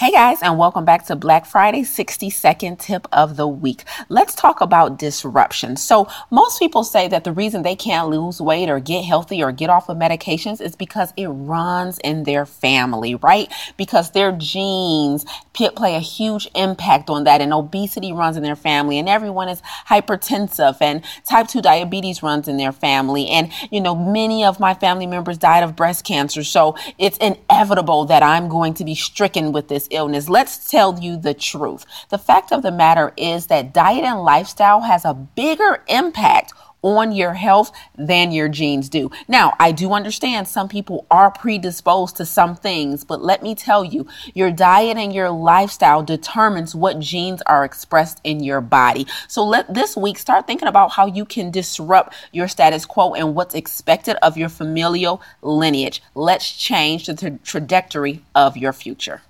Hey guys, and welcome back to Black Friday 60 second tip of the week. Let's talk about disruption. So, most people say that the reason they can't lose weight or get healthy or get off of medications is because it runs in their family, right? Because their genes play a huge impact on that, and obesity runs in their family, and everyone is hypertensive, and type 2 diabetes runs in their family. And, you know, many of my family members died of breast cancer, so it's inevitable that I'm going to be stricken with this illness. Let's tell you the truth. The fact of the matter is that diet and lifestyle has a bigger impact on your health than your genes do. Now, I do understand some people are predisposed to some things, but let me tell you, your diet and your lifestyle determines what genes are expressed in your body. So let this week start thinking about how you can disrupt your status quo and what's expected of your familial lineage. Let's change the tra- trajectory of your future.